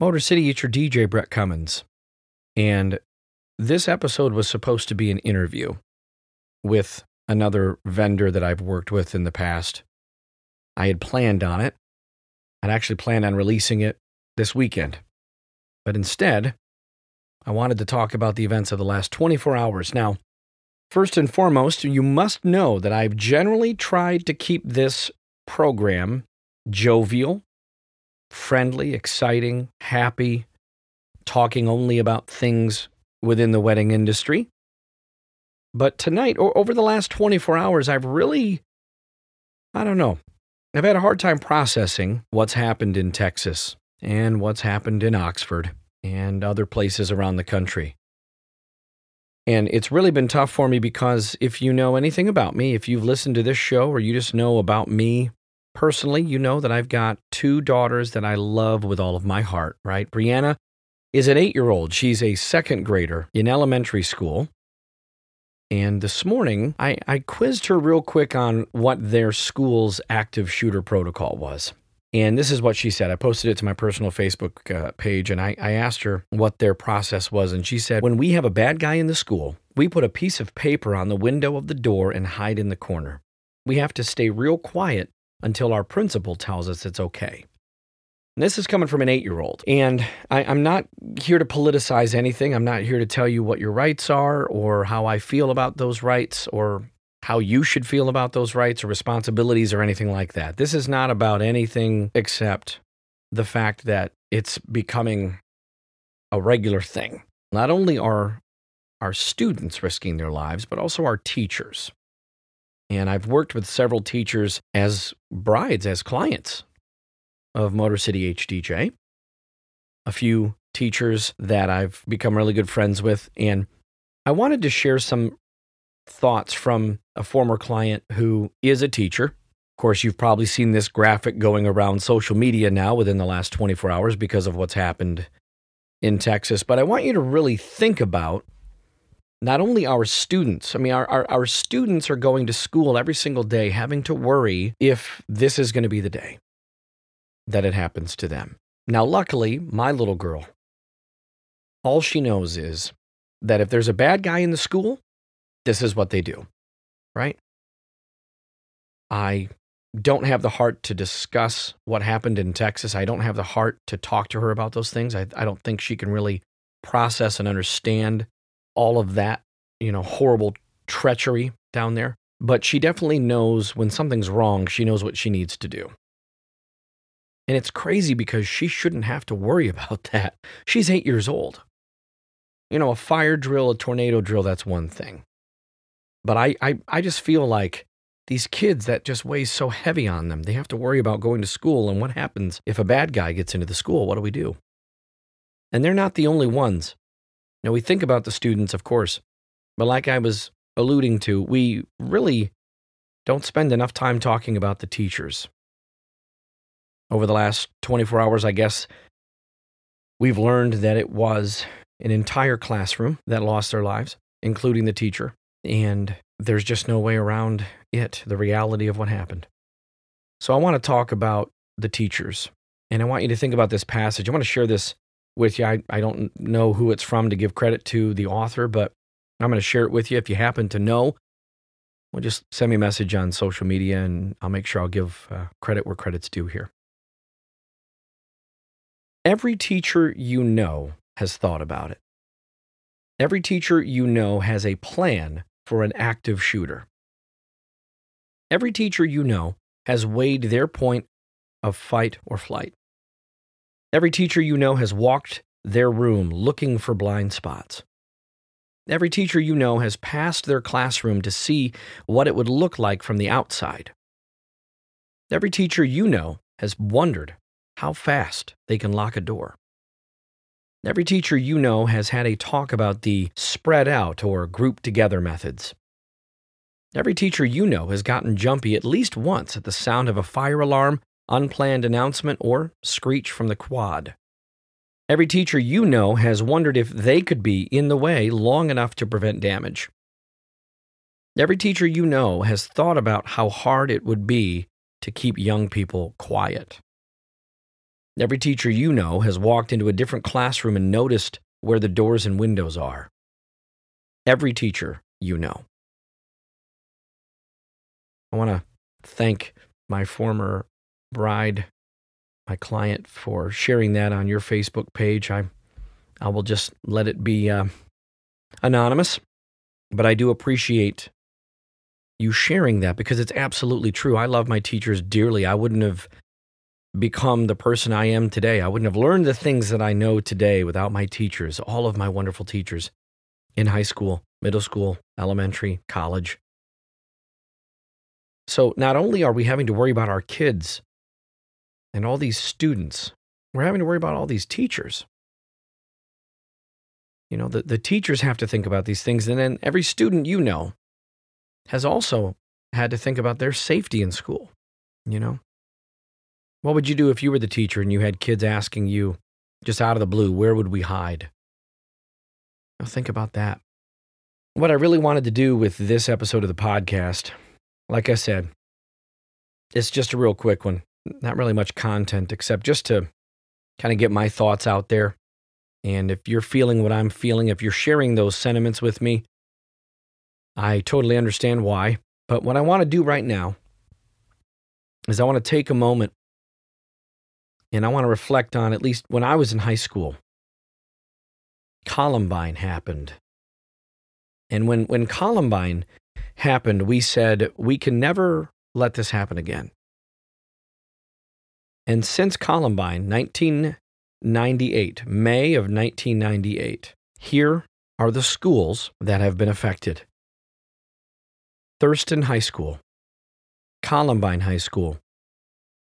Motor City, it's your DJ, Brett Cummins. And this episode was supposed to be an interview with another vendor that I've worked with in the past. I had planned on it. I'd actually planned on releasing it this weekend. But instead, I wanted to talk about the events of the last 24 hours. Now, first and foremost, you must know that I've generally tried to keep this program jovial, friendly, exciting, happy, talking only about things within the wedding industry. But tonight, or over the last 24 hours, I've really, I don't know, I've had a hard time processing what's happened in Texas and what's happened in Oxford and other places around the country. And it's really been tough for me because if you know anything about me, if you've listened to this show or you just know about me personally, you know that I've got two daughters that I love with all of my heart, right? Brianna is an eight year old. She's a second grader in elementary school. And this morning, I, I quizzed her real quick on what their school's active shooter protocol was. And this is what she said. I posted it to my personal Facebook uh, page and I, I asked her what their process was. And she said, When we have a bad guy in the school, we put a piece of paper on the window of the door and hide in the corner. We have to stay real quiet until our principal tells us it's okay. This is coming from an eight year old. And I, I'm not here to politicize anything. I'm not here to tell you what your rights are or how I feel about those rights or how you should feel about those rights or responsibilities or anything like that. This is not about anything except the fact that it's becoming a regular thing. Not only are our students risking their lives, but also our teachers. And I've worked with several teachers as brides, as clients of Motor City HDJ. A few teachers that I've become really good friends with. And I wanted to share some thoughts from a former client who is a teacher. Of course, you've probably seen this graphic going around social media now within the last 24 hours because of what's happened in Texas. But I want you to really think about not only our students, I mean, our, our, our, students are going to school every single day having to worry if this is going to be the day that it happens to them. Now, luckily, my little girl, all she knows is that if there's a bad guy in the school, this is what they do, right? I don't have the heart to discuss what happened in Texas. I don't have the heart to talk to her about those things. I, I don't think she can really process and understand all of that, you know, horrible treachery down there. But she definitely knows when something's wrong, she knows what she needs to do. And it's crazy because she shouldn't have to worry about that. She's eight years old. You know, a fire drill, a tornado drill, that's one thing. But I, I, I just feel like these kids that just weighs so heavy on them, they have to worry about going to school. And what happens if a bad guy gets into the school? What do we do? And they're not the only ones. Now, we think about the students, of course, but like I was alluding to, we really don't spend enough time talking about the teachers. Over the last 24 hours, I guess, we've learned that it was an entire classroom that lost their lives, including the teacher. And there's just no way around it, the reality of what happened. So I want to talk about the teachers. And I want you to think about this passage. I want to share this with you. I, I don't know who it's from to give credit to the author, but I'm going to share it with you. If you happen to know, well, just send me a message on social media and I'll make sure I'll give uh, credit where credit's due here. Every teacher you know has thought about it. Every teacher you know has a plan for an active shooter. Every teacher you know has weighed their point of fight or flight. Every teacher you know has walked their room looking for blind spots. Every teacher you know has passed their classroom to see what it would look like from the outside. Every teacher you know has wondered how fast they can lock a door. Every teacher you know has had a talk about the spread out or group together methods. Every teacher you know has gotten jumpy at least once at the sound of a fire alarm unplanned announcement, or screech from the quad. Every teacher you know has wondered if they could be in the way long enough to prevent damage. Every teacher you know has thought about how hard it would be to keep young people quiet. Every teacher you know has walked into a different classroom and noticed where the doors and windows are. Every teacher you know. I want to thank my former bride, my client, for sharing that on your Facebook page. I, I will just let it be uh, anonymous, but I do appreciate you sharing that because it's absolutely true. I love my teachers dearly. I wouldn't have become the person I am today. I wouldn't have learned the things that I know today without my teachers, all of my wonderful teachers in high school, middle school, elementary, college. So not only are we having to worry about our kids and all these students, we're having to worry about all these teachers. You know, the, the teachers have to think about these things, and then every student you know has also had to think about their safety in school. You know, what would you do if you were the teacher and you had kids asking you just out of the blue, where would we hide? Now think about that. What I really wanted to do with this episode of the podcast like I said, it's just a real quick one. Not really much content except just to kind of get my thoughts out there. And if you're feeling what I'm feeling, if you're sharing those sentiments with me, I totally understand why. But what I want to do right now is I want to take a moment and I want to reflect on at least when I was in high school. Columbine happened. And when, when Columbine happened, we said, we can never let this happen again. And since Columbine, 1998, May of 1998, here are the schools that have been affected. Thurston High School, Columbine High School,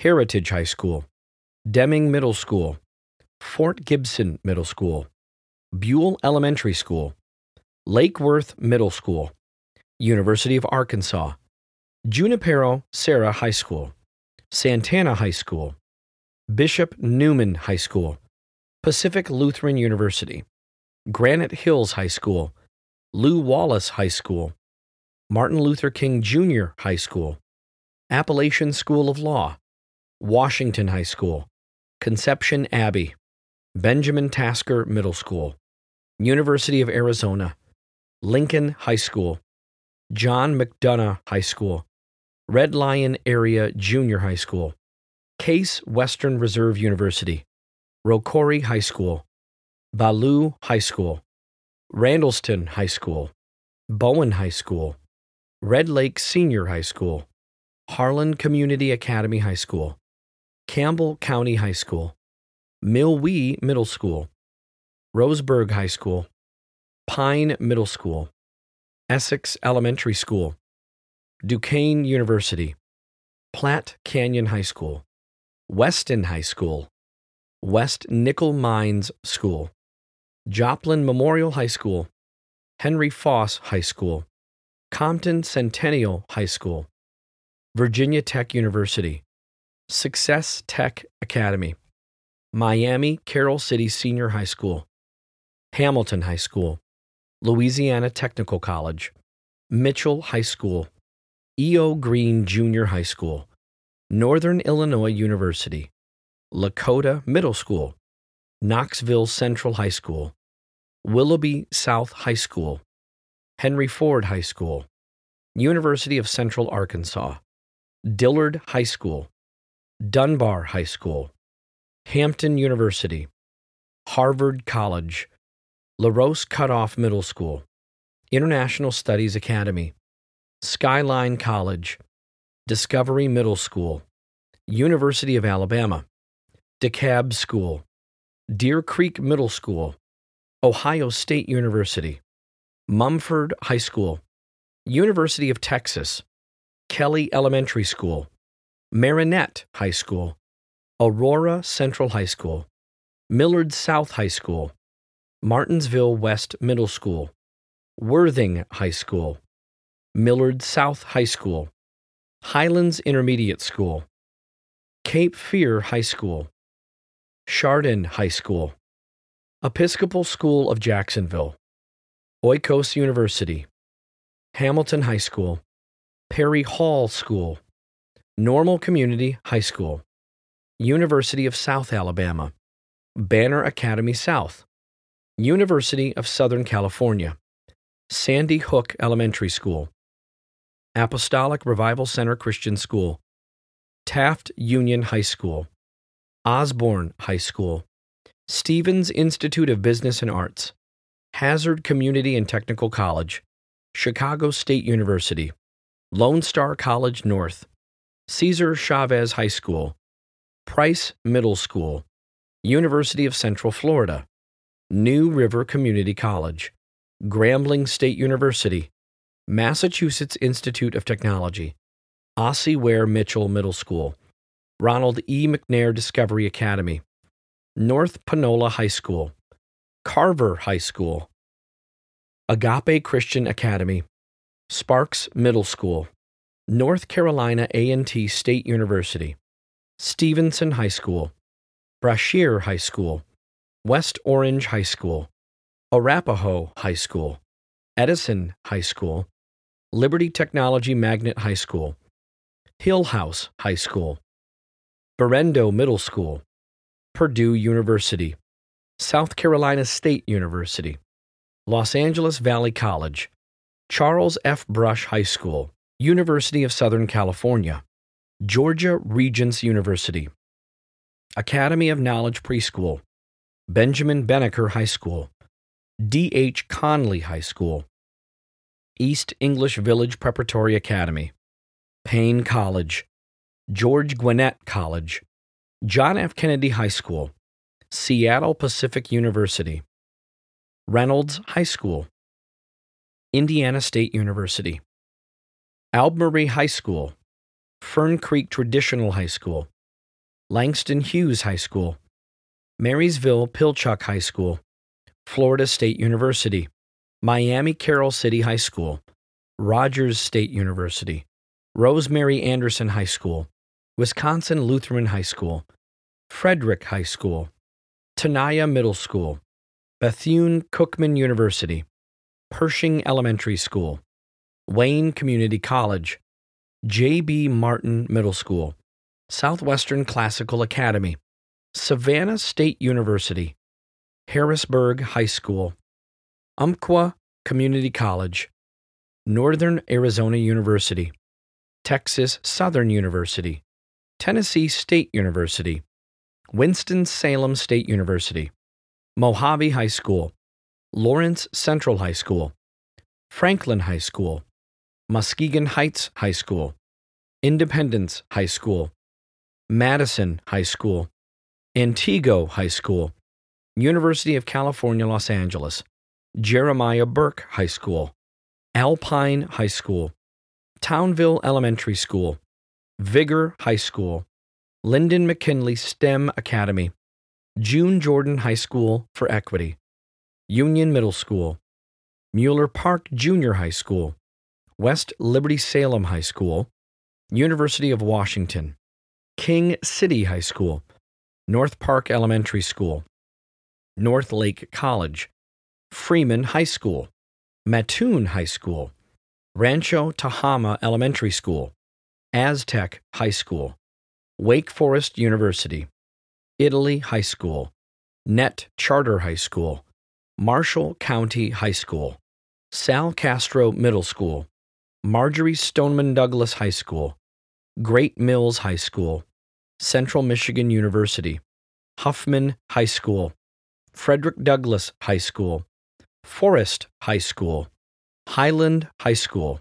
Heritage High School, Deming Middle School, Fort Gibson Middle School, Buell Elementary School, Lake Worth Middle School, University of Arkansas, Junipero Serra High School, Santana High School, Bishop Neumann High School, Pacific Lutheran University, Granite Hills High School, Lew Wallace High School, Martin Luther King Jr. High School, Appalachian School of Law, Washington High School, Conception Abbey, Benjamin Tasker Middle School, University of Arizona, Lincoln High School, John McDonough High School, Red Lion Area Junior High School, Case Western Reserve University, Rocori High School, Ballou High School, Randallstown High School, Bowen High School, Red Lake Senior High School, Harlan Community Academy High School, Campbell County High School, Millwee Middle School, Roseburg High School, Pine Middle School, Essex Elementary School, Duquesne University, Platte Canyon High School, Weston High School, West Nickel Mines School, Joplin Memorial High School, Henry Foss High School, Compton Centennial High School, Virginia Tech University, Success Tech Academy, Miami Carol City Senior High School, Hamilton High School, Louisiana Technical College, Mitchell High School, E.O. Green Junior High School, Northern Illinois University, Lakota Middle School, Knoxville Central High School, Willoughby South High School, Henry Ford High School, University of Central Arkansas, Dillard High School, Dunbar High School, Hampton University, Harvard College, LaRose Cutoff Middle School, International Studies Academy, Skyline College, Discovery Middle School, University of Alabama, DeKalb School, Deer Creek Middle School, Ohio State University, Mumford High School, University of Texas, Kelly Elementary School, Marinette High School, Aurora Central High School, Millard South High School, Martinsville West Middle School, Worthing High School, Millard South High School, Highlands Intermediate School, Cape Fear High School, Chardon High School, Episcopal School of Jacksonville, Oikos University, Hamilton High School, Perry Hall School, Normal Community High School, University of South Alabama, Banner Academy South, University of Southern California, Sandy Hook Elementary School, Apostolic Revival Center Christian School, Taft Union High School, Osborne High School, Stevens Institute of Business and Arts, Hazard Community and Technical College, Chicago State University, Lone Star College North, Cesar Chavez High School, Price Middle School, University of Central Florida, New River Community College, Grambling State University, Massachusetts Institute of Technology, Ossie Ware Mitchell Middle School, Ronald E. McNair Discovery Academy, North Panola High School, Carver High School, Agape Christian Academy, Sparks Middle School, North Carolina A&T State University, Stevenson High School, Brashear High School, West Orange High School, Arapahoe High School, Edison High School, Liberty Technology Magnet High School, Hillhouse High School, Berendo Middle School, Purdue University, South Carolina State University, Los Angeles Valley College, Charles F. Brush High School, University of Southern California, Georgia Regents University, Academy of Knowledge Preschool, Benjamin Banneker High School, D.H. Conley High School, East English Village Preparatory Academy, Paine College, George Gwinnett College, John F. Kennedy High School, Seattle Pacific University, Reynolds High School, Indiana State University, Albemarle High School, Fern Creek Traditional High School, Langston Hughes High School, Marysville Pilchuck High School, Florida State University, Miami Carol City High School, Rogers State University, Rosemary Anderson High School, Wisconsin Lutheran High School, Frederick High School, Tenaya Middle School, Bethune Cookman University, Pershing Elementary School, Wayne Community College, J.B. Martin Middle School, Southwestern Classical Academy, Savannah State University, Harrisburg High School, Umpqua Community College, Northern Arizona University, Texas Southern University, Tennessee State University, Winston-Salem State University, Mojave High School, Lawrence Central High School, Franklin High School, Muskegon Heights High School, Independence High School, Madison High School, Antigo High School, University of California, Los Angeles, Jeremiah Burke High School, Alpine High School, Townville Elementary School, Vigor High School, Linden McKinley STEM Academy, June Jordan High School for Equity, Union Middle School, Mueller Park Junior High School, West Liberty Salem High School, University of Washington, King City High School, North Park Elementary School, North Lake College, Freeman High School, Mattoon High School, Rancho Tehama Elementary School, Aztec High School, Wake Forest University, Italy High School, Net Charter High School, Marshall County High School, Sal Castro Middle School, Marjory Stoneman Douglas High School, Great Mills High School, Central Michigan University, Huffman High School, Frederick Douglass High School, Forest High School, Highland High School,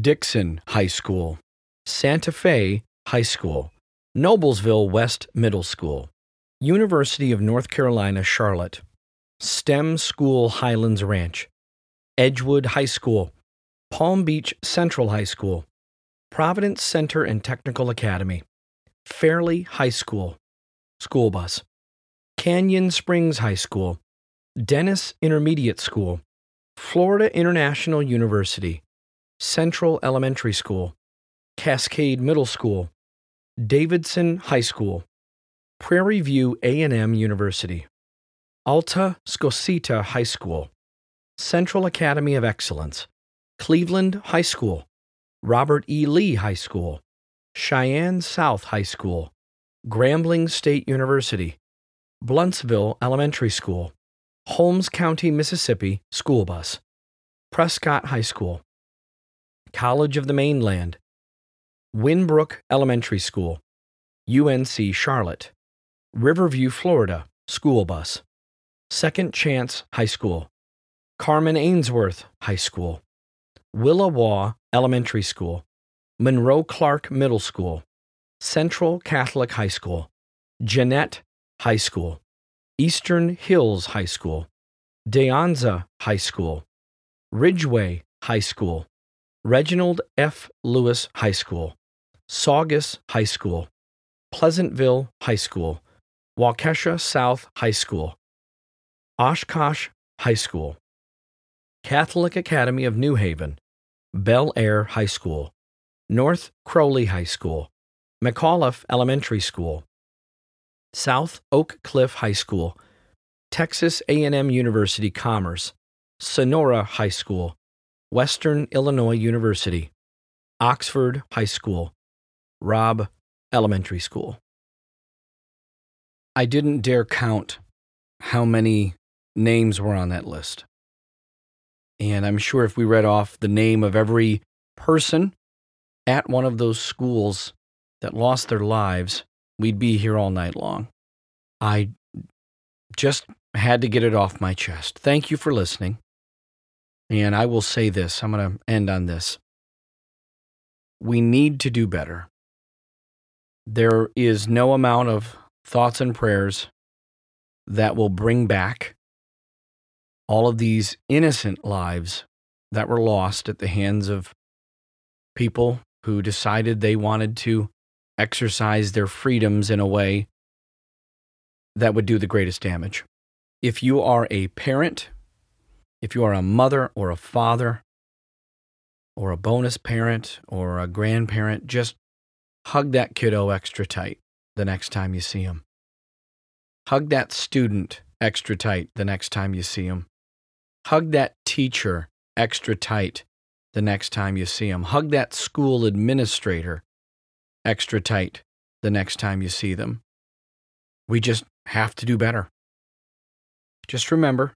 Dixon High School, Santa Fe High School, Noblesville West Middle School, University of North Carolina Charlotte, STEM School Highlands Ranch, Edgewood High School, Palm Beach Central High School, Providence Center and Technical Academy, Fairley High School, School Bus, Canyon Springs High School, Dennis Intermediate School, Florida International University, Central Elementary School, Cascade Middle School, Davidson High School, Prairie View A&M University, Alta Scosita High School, Central Academy of Excellence, Cleveland High School, Robert E. Lee High School, Cheyenne South High School, Grambling State University, Blountsville Elementary School, Holmes County, Mississippi School Bus, Prescott High School, College of the Mainland, Winbrook Elementary School, UNC Charlotte, Riverview, Florida School Bus, Second Chance High School, Carman-Ainsworth High School, Willawa Elementary School, Monroe Clark Middle School, Central Catholic High School, Jeannette High School, Eastern Hills High School, De Anza High School, Ridgeway High School, Reginald F. Lewis High School, Saugus High School, Pleasantville High School, Waukesha South High School, Oshkosh High School, Catholic Academy of New Haven, Bel Air High School, North Crowley High School, McAuliffe Elementary School, South Oak Cliff High School, Texas A&M University Commerce, Sonora High School, Western Illinois University, Oxford High School, Robb Elementary School. I didn't dare count how many names were on that list. And I'm sure if we read off the name of every person at one of those schools that lost their lives, we'd be here all night long. I just had to get it off my chest. Thank you for listening. And I will say this I'm going to end on this. We need to do better. There is no amount of thoughts and prayers that will bring back all of these innocent lives that were lost at the hands of people who decided they wanted to exercise their freedoms in a way that would do the greatest damage. If you are a parent, if you are a mother or a father, or a bonus parent or a grandparent, just hug that kiddo extra tight the next time you see him. Hug that student extra tight the next time you see him. Hug that teacher extra tight the next time you see him. Hug that school administrator extra tight the next time you see them. We just have to do better. Just remember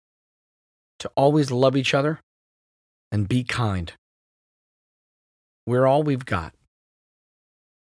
to always love each other and be kind. We're all we've got.